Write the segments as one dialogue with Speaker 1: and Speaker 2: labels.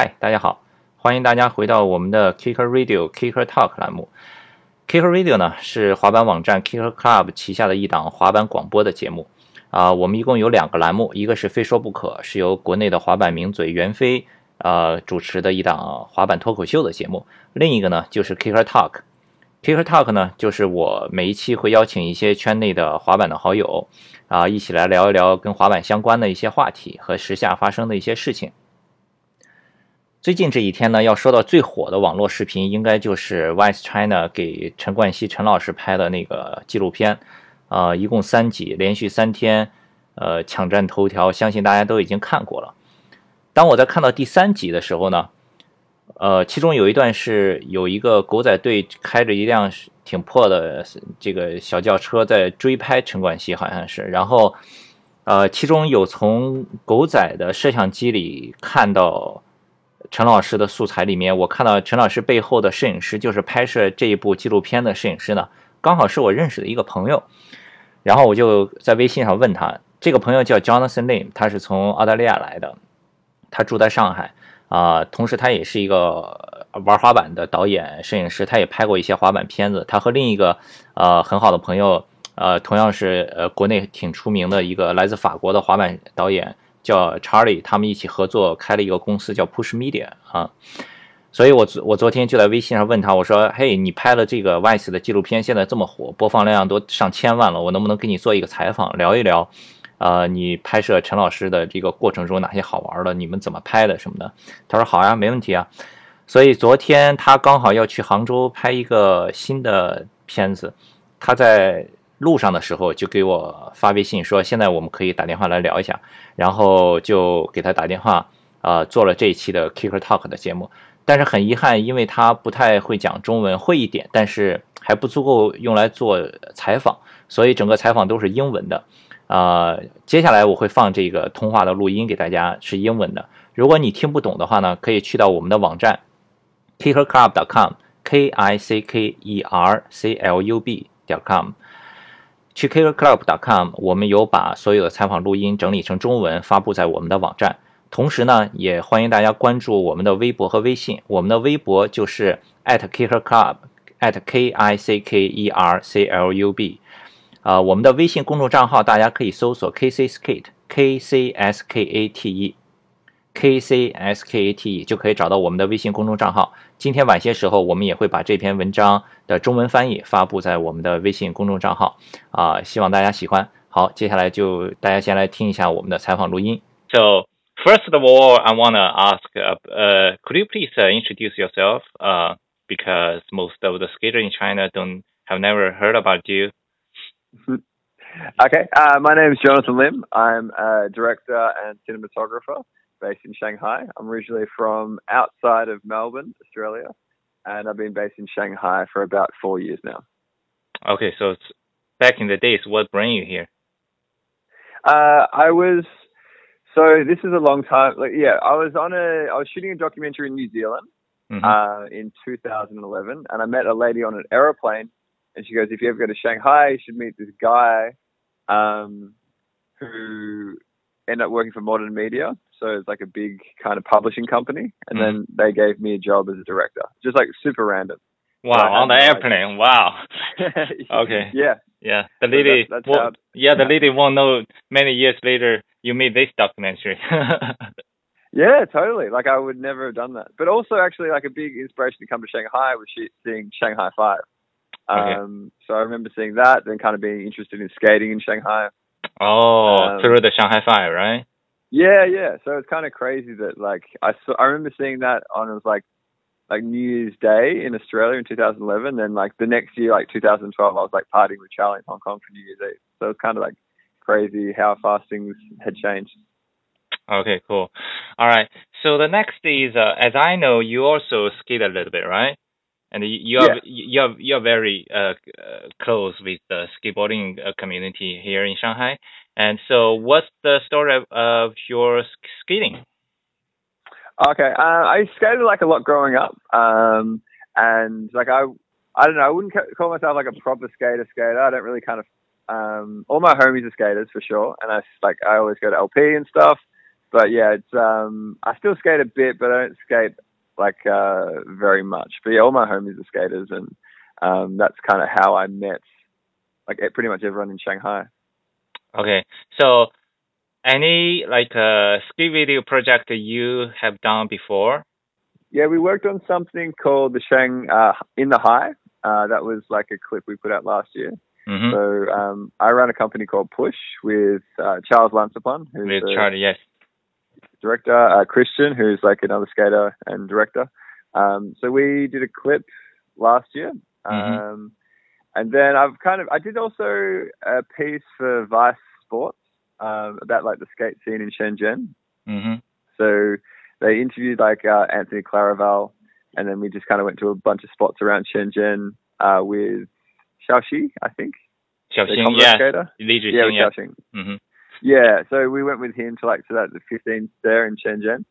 Speaker 1: 嗨，大家好，欢迎大家回到我们的 Kicker Radio Kicker Talk 栏目。Kicker Radio 呢是滑板网站 Kicker Club 旗下的一档滑板广播的节目。啊，我们一共有两个栏目，一个是非说不可，是由国内的滑板名嘴袁飞呃主持的一档滑板脱口秀的节目；另一个呢就是 Kicker Talk。Kicker Talk 呢就是我每一期会邀请一些圈内的滑板的好友啊，一起来聊一聊跟滑板相关的一些话题和时下发生的一些事情。最近这一天呢，要说到最火的网络视频，应该就是 Vice China 给陈冠希陈老师拍的那个纪录片，啊，一共三集，连续三天，呃，抢占头条，相信大家都已经看过了。当我在看到第三集的时候呢，呃，其中有一段是有一个狗仔队开着一辆挺破的这个小轿车在追拍陈冠希，好像是，然后，呃，其中有从狗仔的摄像机里看到。陈老师的素材里面，我看到陈老师背后的摄影师就是拍摄这一部纪录片的摄影师呢，刚好是我认识的一个朋友。然后我就在微信上问他，这个朋友叫 Jonathan Lim，他是从澳大利亚来的，他住在上海啊，同时他也是一个玩滑板的导演、摄影师，他也拍过一些滑板片子。他和另一个呃很好的朋友，呃，同样是呃国内挺出名的一个来自法国的滑板导演。叫查理他们一起合作开了一个公司叫 Push Media 啊，所以我昨我昨天就在微信上问他，我说：“嘿，你拍了这个 Vice 的纪录片，现在这么火，播放量都上千万了，我能不能给你做一个采访，聊一聊？啊，你拍摄陈老师的这个过程中哪些好玩的？你们怎么拍的什么的？”他说：“好呀，没问题啊。”所以昨天他刚好要去杭州拍一个新的片子，他在。路上的时候就给我发微信说，现在我们可以打电话来聊一下，然后就给他打电话，啊，做了这一期的 Kicker Talk 的节目。但是很遗憾，因为他不太会讲中文，会一点，但是还不足够用来做采访，所以整个采访都是英文的。啊，接下来我会放这个通话的录音给大家，是英文的。如果你听不懂的话呢，可以去到我们的网站 kickerclub.com，k i c k e r c l u b 点 com。去 kickerclub.com，我们有把所有的采访录音整理成中文发布在我们的网站。同时呢，也欢迎大家关注我们的微博和微信。我们的微博就是 at kickerclub，at k i c k e r c l u b。啊，我们的微信公众账号大家可以搜索 kcskate，k c s k a t e。K C S K A T E 就可以找到我们的微信公众账号。今天晚些时候，我们也会把这篇文章的中文翻译发布在我们的微信公众账号。啊，希望大家喜欢。好，接下来就大家先来听一下我们的采访录音。So first of all, I wanna ask, uh, could you please introduce yourself? Uh, because most of the skaters in China don't have never heard about you.
Speaker 2: okay, uh, my name is Jonathan Lim. I'm a director and cinematographer. based in Shanghai. I'm originally from outside of Melbourne, Australia, and I've been based in Shanghai for about four years now.
Speaker 1: Okay, so it's back in the days, what brought you here?
Speaker 2: Uh, I was so this is a long time. Like, yeah, I was on a I was shooting a documentary in New Zealand mm-hmm. uh, in 2011, and I met a lady on an aeroplane, and she goes, "If you ever go to Shanghai, you should meet this guy." Um, who ended up working for Modern Media. So it's like a big kind of publishing company. And mm. then they gave me a job as a director, just like super random.
Speaker 1: Wow, on the airplane. Like, wow. okay.
Speaker 2: Yeah.
Speaker 1: Yeah. The lady, so that's, that's well, yeah, the lady won't know many years later you made this documentary.
Speaker 2: yeah, totally. Like I would never have done that. But also actually like a big inspiration to come to Shanghai was seeing Shanghai 5. Okay. Um, so I remember seeing that, then kind of being interested in skating in Shanghai.
Speaker 1: Oh, um, through the Shanghai Five, right?
Speaker 2: Yeah, yeah. So it's kind of crazy that like I saw, I remember seeing that on it was like like New Year's Day in Australia in 2011. Then like the next year, like 2012, I was like partying with Charlie in Hong Kong for New Year's Eve. So it's kind of like crazy how fast things had changed.
Speaker 1: Okay, cool. All right. So the next is, uh, as I know, you also skate a little bit, right? And you are yeah. you are you are very uh, close with the skateboarding uh, community here in Shanghai. And so, what's the story of, of your skating?
Speaker 2: Okay, uh, I skated like a lot growing up, um, and like I, I don't know, I wouldn't call myself like a proper skater skater. I don't really kind of. Um, all my homies are skaters for sure, and I like I always go to LP and stuff. but yeah, it's um, I still skate a bit, but I don't skate like uh, very much. But yeah, all my homies are skaters, and um, that's kind of how I met like pretty much everyone in Shanghai.
Speaker 1: Okay, so any like uh, ski video project you have done before?
Speaker 2: Yeah, we worked on something called the Shang uh, in the High. Uh, that was like a clip we put out last year. Mm-hmm. So um, I run a company called Push with uh, Charles Lanceplaine, who's
Speaker 1: with Charlie, yes,
Speaker 2: director, uh, Christian, who's like another skater and director. Um, so we did a clip last year. Mm-hmm. Um, and then I've kind of, I did also a piece for Vice Sports um, about like the skate scene in Shenzhen. Mm-hmm. So they interviewed like uh, Anthony Claravall, and then we just kind of went to a bunch of spots around Shenzhen uh, with Xiaoxi, I think.
Speaker 1: Xiaoxing, yeah. Skater. Li
Speaker 2: yeah, yeah. Xiaoxing. Mm-hmm. Yeah, so we went with him to like to that the 15th there in Shenzhen,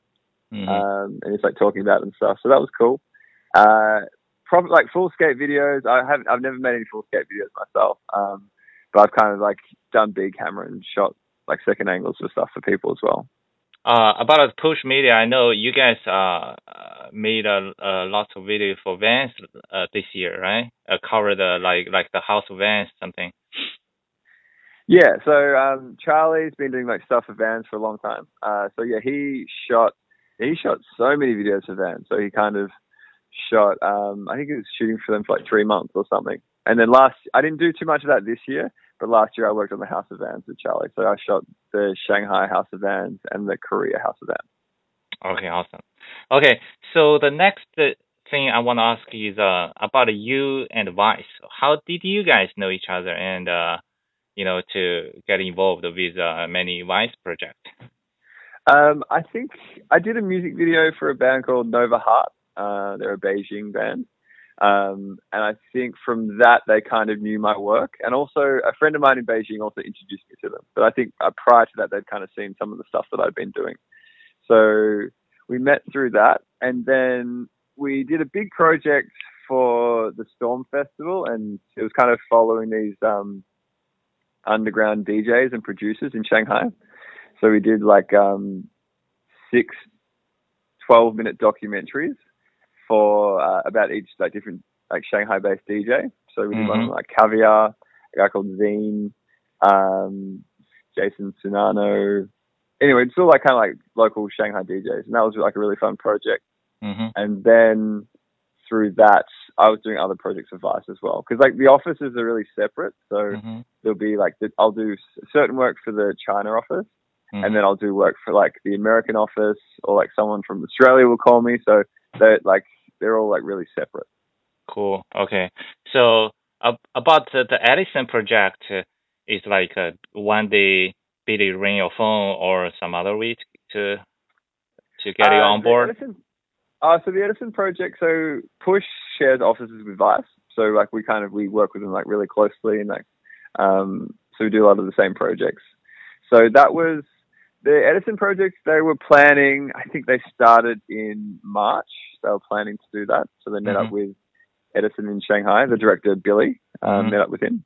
Speaker 2: mm-hmm. um, and he's like talking about and stuff. So that was cool. Uh, probably like full skate videos. I haven't. I've never made any full skate videos myself, um, but I've kind of like done big camera and shot like second angles for stuff for people as well.
Speaker 1: Uh, about push media, I know you guys uh, made a, a lot of videos for Vans uh, this year, right? Uh, covered like like the House of Vans something.
Speaker 2: Yeah, so um, Charlie's been doing like stuff for Vans for a long time. Uh, so yeah, he shot he shot so many videos for Vans. So he kind of shot um, I think he was shooting for them for like three months or something. And then last I didn't do too much of that this year, but last year I worked on the House of Vans with Charlie. So I shot the Shanghai House of Vans and the Korea House of Vans.
Speaker 1: Okay, awesome. Okay, so the next thing I want to ask is uh, about you and Vice. How did you guys know each other and uh, you know, to get involved with uh, many Vice projects?
Speaker 2: Um, I think I did a music video for a band called Nova Heart. Uh, they're a Beijing band. Um, and I think from that, they kind of knew my work. And also, a friend of mine in Beijing also introduced me to them. But I think uh, prior to that, they'd kind of seen some of the stuff that I'd been doing. So we met through that. And then we did a big project for the Storm Festival. And it was kind of following these um, underground DJs and producers in Shanghai. So we did like um, six 12 minute documentaries for uh, about each like different like Shanghai based DJ. So we did mm-hmm. one like Caviar, a guy called Zine, um, Jason Sunano. Anyway, it's all like kind of like local Shanghai DJs, and that was like a really fun project. Mm-hmm. And then through that, I was doing other projects for Vice as well because like the offices are really separate. So mm-hmm. there'll be like the, I'll do certain work for the China office, mm-hmm. and then I'll do work for like the American office, or like someone from Australia will call me. So they're like they're all like really separate.
Speaker 1: Cool. Okay. So uh, about the, the Edison project uh, is like uh, one day Billy ring your phone or some other way to to get you uh, on board.
Speaker 2: Edison, uh, so the Edison project, so Push shares offices with Vice. So like we kind of we work with them like really closely and like um, so we do a lot of the same projects. So that was the Edison project. They were planning. I think they started in March. They were planning to do that. So they met mm-hmm. up with Edison in Shanghai. The director Billy um, mm-hmm. met up with him,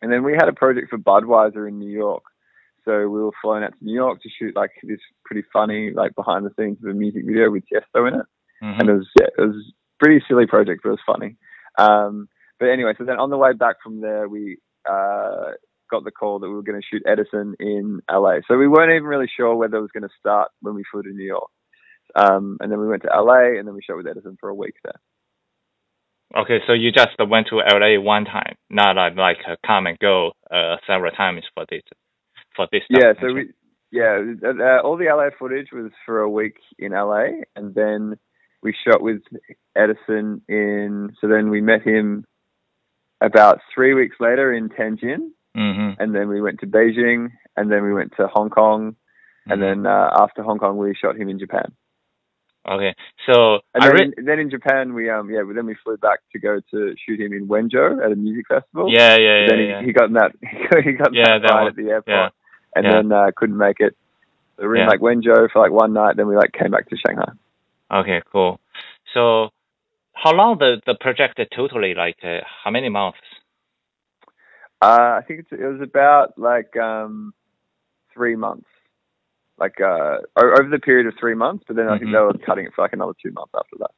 Speaker 2: and then we had a project for Budweiser in New York. So we were flying out to New York to shoot like this pretty funny like behind the scenes of a music video with Tiesto in it, mm-hmm. and it was yeah, it was pretty silly project, but it was funny. Um, but anyway, so then on the way back from there, we uh, got the call that we were going to shoot Edison in LA. So we weren't even really sure whether it was going to start when we flew to New York. Um, and then we went to LA, and then we shot with Edison for a week there.
Speaker 1: Okay, so you just went to LA one time, not like, like come and go uh, several times for this for this.
Speaker 2: Yeah, so we yeah uh, all the LA footage was for a week in LA, and then we shot with Edison in. So then we met him about three weeks later in Tianjin, mm-hmm. and then we went to Beijing, and then we went to Hong Kong, mm-hmm. and then uh, after Hong Kong we shot him in Japan.
Speaker 1: Okay, so
Speaker 2: and then, re- in, then in Japan we um yeah then we flew back to go to shoot him in Wenzhou at a music festival.
Speaker 1: Yeah, yeah, yeah.
Speaker 2: Then
Speaker 1: he, yeah.
Speaker 2: he got in that he got yeah, that, that at the airport. Yeah and yeah. then uh, couldn't make it. So we were in like Wenzhou for like one night, then we like came back to Shanghai.
Speaker 1: Okay, cool. So how long the the project totally like uh, how many months?
Speaker 2: Uh, I think it was about like um, three months. like uh, over the period of three months. But then I think mm-hmm. they were cutting it for like another two months after that.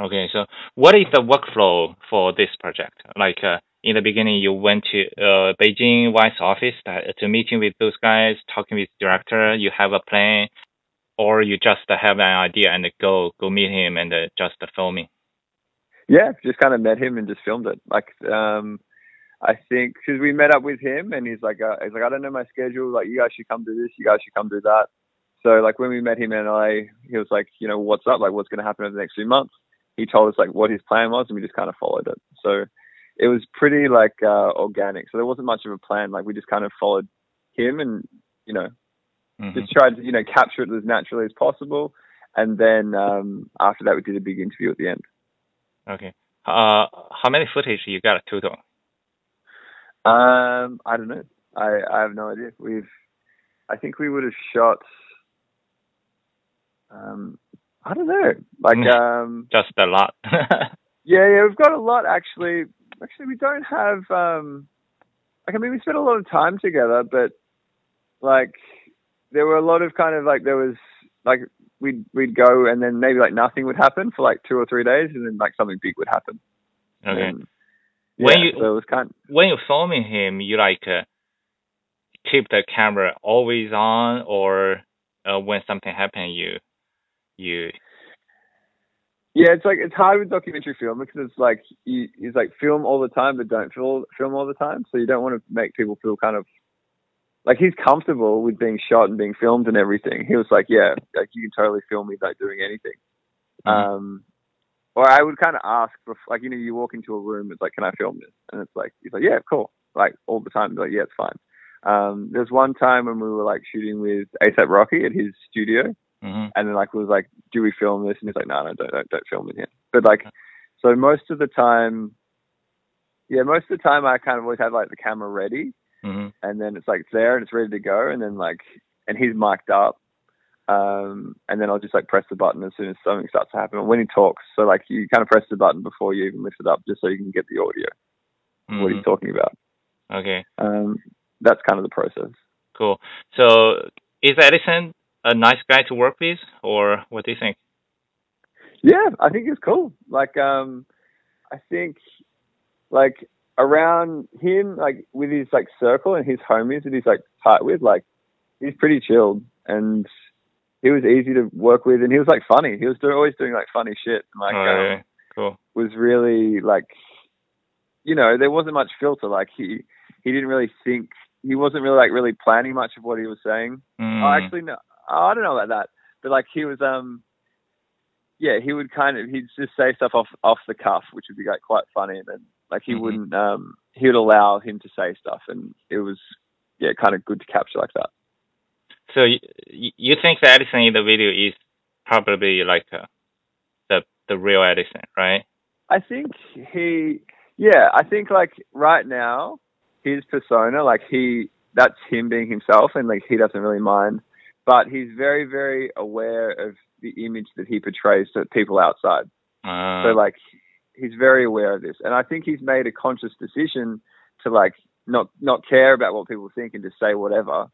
Speaker 1: Okay, so what is the workflow for this project? Like uh, in the beginning, you went to uh, Beijing Vice office to, to meeting with those guys, talking with director. You have a plan, or you just have an idea and go go meet him and uh, just filming.
Speaker 2: Yeah, just kind of met him and just filmed it. Like, um, I think because we met up with him and he's like, uh, he's like, I don't know my schedule. Like, you guys should come do this. You guys should come do that. So like when we met him in LA, he was like, you know, what's up? Like, what's going to happen over the next few months? He told us like what his plan was, and we just kind of followed it. So it was pretty like uh, organic. So there wasn't much of a plan. Like we just kind of followed him, and you know, mm-hmm. just tried to you know capture it as naturally as possible. And then um, after that, we did a big interview at the end.
Speaker 1: Okay. Uh, how many footage you got total?
Speaker 2: Um, I don't know. I I have no idea. We've, I think we would have shot. Um, I don't know. Like um,
Speaker 1: just a lot.
Speaker 2: yeah, yeah, we've got a lot actually. Actually, we don't have. Um, like I mean, we spent a lot of time together, but like there were a lot of kind of like there was like we'd we'd go and then maybe like nothing would happen for like two or three days, and then like something big would happen.
Speaker 1: Okay. And, yeah, when you so it was kind of, when you're filming him, you like uh, keep the camera always on, or uh, when something happens, you you
Speaker 2: yeah, it's like it's hard with documentary film because it's like you it's like film all the time but don't film film all the time. So you don't want to make people feel kind of like he's comfortable with being shot and being filmed and everything. He was like, yeah, like you can totally film me like doing anything. Mm-hmm. Um, or I would kind of ask, for, like you know, you walk into a room, it's like, can I film this? And it's like, he's like, yeah, cool, like all the time. Like, yeah, it's fine. Um, there's one time when we were like shooting with ASAP Rocky at his studio, mm-hmm. and then like was like, do we film this? And he's like, no, no, don't, don't, don't film it here. But like, so most of the time, yeah, most of the time I kind of always have like the camera ready, mm-hmm. and then it's like there and it's ready to go, and then like, and he's mic'd up, um, and then I'll just like press the button as soon as something starts to happen. When he talks, so like you kind of press the button before you even lift it up, just so you can get the audio, mm-hmm. what he's talking about.
Speaker 1: Okay.
Speaker 2: Um, that's kind of the process.
Speaker 1: Cool. So is Edison a nice guy to work with, or what do you think?
Speaker 2: Yeah, I think it's cool. Like, um, I think, like around him, like with his like circle and his homies that he's like tight with, like he's pretty chilled and he was easy to work with, and he was like funny. He was doing, always doing like funny shit. And, like,
Speaker 1: oh, um, yeah. cool.
Speaker 2: Was really like, you know, there wasn't much filter. Like he he didn't really think. He wasn't really like really planning much of what he was saying.
Speaker 1: Mm.
Speaker 2: Oh, actually, no. I don't know about that, but like he was, um, yeah, he would kind of he'd just say stuff off off the cuff, which would be like quite funny, and then like he mm-hmm. wouldn't, um, he would allow him to say stuff, and it was yeah, kind of good to capture like that.
Speaker 1: So you, you think the Edison in the video is probably like uh, the the real Edison, right?
Speaker 2: I think he, yeah, I think like right now his persona, like he, that's him being himself, and like he doesn't really mind but he's very, very aware of the image that he portrays to people outside.
Speaker 1: Uh.
Speaker 2: So like he's very aware of this, and I think he's made a conscious decision to like not not care about what people think and just say whatever.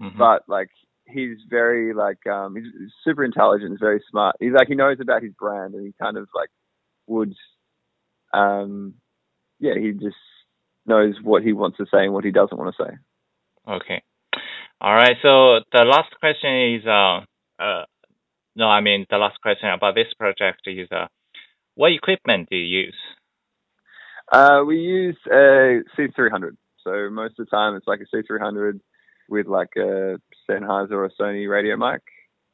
Speaker 2: Mm-hmm. But like he's very like um he's super intelligent, he's very smart. He's like he knows about his brand and he kind of like would um yeah, he just knows what he wants to say and what he doesn't want to say.
Speaker 1: Okay. All right. So the last question is, uh, uh, no, I mean the last question about this project is, uh, what equipment do you use?
Speaker 2: Uh, we use a C300. So most of the time it's like a C300 with like a Sennheiser or a Sony radio mic.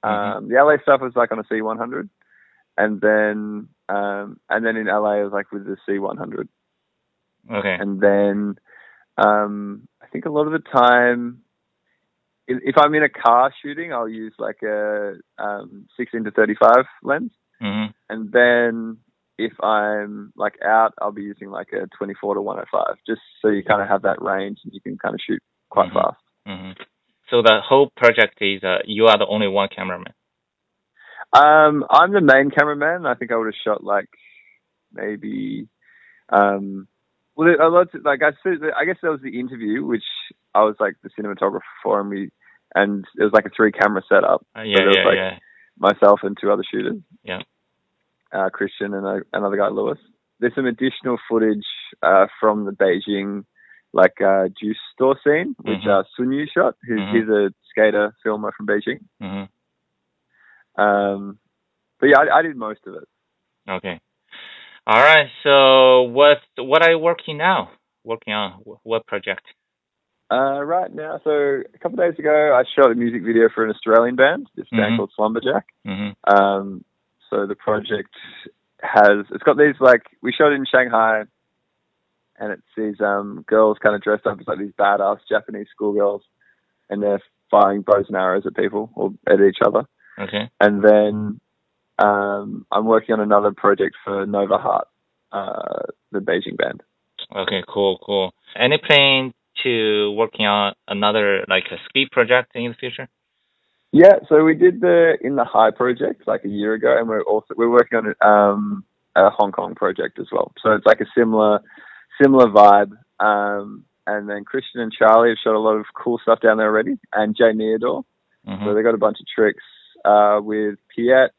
Speaker 2: Mm-hmm. Um, the LA stuff was like on a C100, and then um, and then in LA it was like with the C100.
Speaker 1: Okay.
Speaker 2: And then um, I think a lot of the time if I'm in a car shooting, I'll use like a um, 16 to 35 lens,
Speaker 1: mm-hmm.
Speaker 2: and then if I'm like out, I'll be using like a 24 to 105, just so you kind of have that range and you can kind of shoot quite
Speaker 1: mm-hmm.
Speaker 2: fast.
Speaker 1: Mm-hmm. So the whole project is uh, you are the only one cameraman.
Speaker 2: Um, I'm the main cameraman. I think I would have shot like maybe um, well, a lot like I I guess that was the interview, which I was like the cinematographer for, and we and it was like a three camera setup.
Speaker 1: Uh, yeah, yeah,
Speaker 2: like
Speaker 1: yeah.
Speaker 2: Myself and two other shooters.
Speaker 1: Yeah.
Speaker 2: Uh, Christian and a, another guy, Lewis. There's some additional footage uh, from the Beijing like uh, juice store scene, which
Speaker 1: Mhm.
Speaker 2: uh, Sun Yu shot. Who's
Speaker 1: Mhm.
Speaker 2: he's a skater filmer from Beijing.
Speaker 1: hmm
Speaker 2: Um, but yeah, I, I did most of it.
Speaker 1: Okay. All right. So what what are you working now? Working on what project?
Speaker 2: Uh, right now, so a couple of days ago, I shot a music video for an Australian band, this band
Speaker 1: Mhm.
Speaker 2: called Slumberjack.
Speaker 1: hmm
Speaker 2: Um, so the project has it's got these like we shot it in Shanghai, and it's these um, girls kind of dressed up as like these badass Japanese schoolgirls, and they're firing bows and arrows at people or at each other.
Speaker 1: Okay.
Speaker 2: And then um, I'm working on another project for Nova Heart, uh, the Beijing band.
Speaker 1: Okay. Cool. Cool. Any plan to working on another like a ski project in the future?
Speaker 2: Yeah, so we did the in the High project like a year ago, and we're also we're working on um, a Hong Kong project as well. So it's like a similar similar vibe. Um, and then Christian and Charlie have shot a lot of cool stuff down there already, and Jay Neodor.
Speaker 1: hmm
Speaker 2: So they got a bunch of tricks uh, with Piet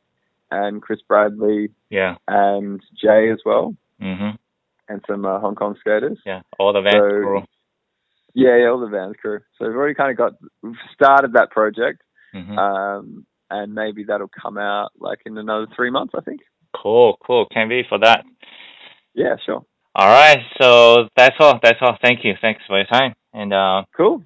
Speaker 2: and Chris Bradley
Speaker 1: Yeah.
Speaker 2: and Jay as well,
Speaker 1: hmm
Speaker 2: and some uh, Hong Kong skaters.
Speaker 1: Yeah. All the vans
Speaker 2: So-. Yeah, yeah, all the Vans crew. So we've already kind of got we've started that project,
Speaker 1: hmm
Speaker 2: um, and maybe that'll come out like in another three months, I think.
Speaker 1: Cool. Cool. Can't wait for that.
Speaker 2: Yeah, sure.
Speaker 1: All right. So that's all. That's all. Thank you. Thanks for your time. And uh,
Speaker 2: Cool.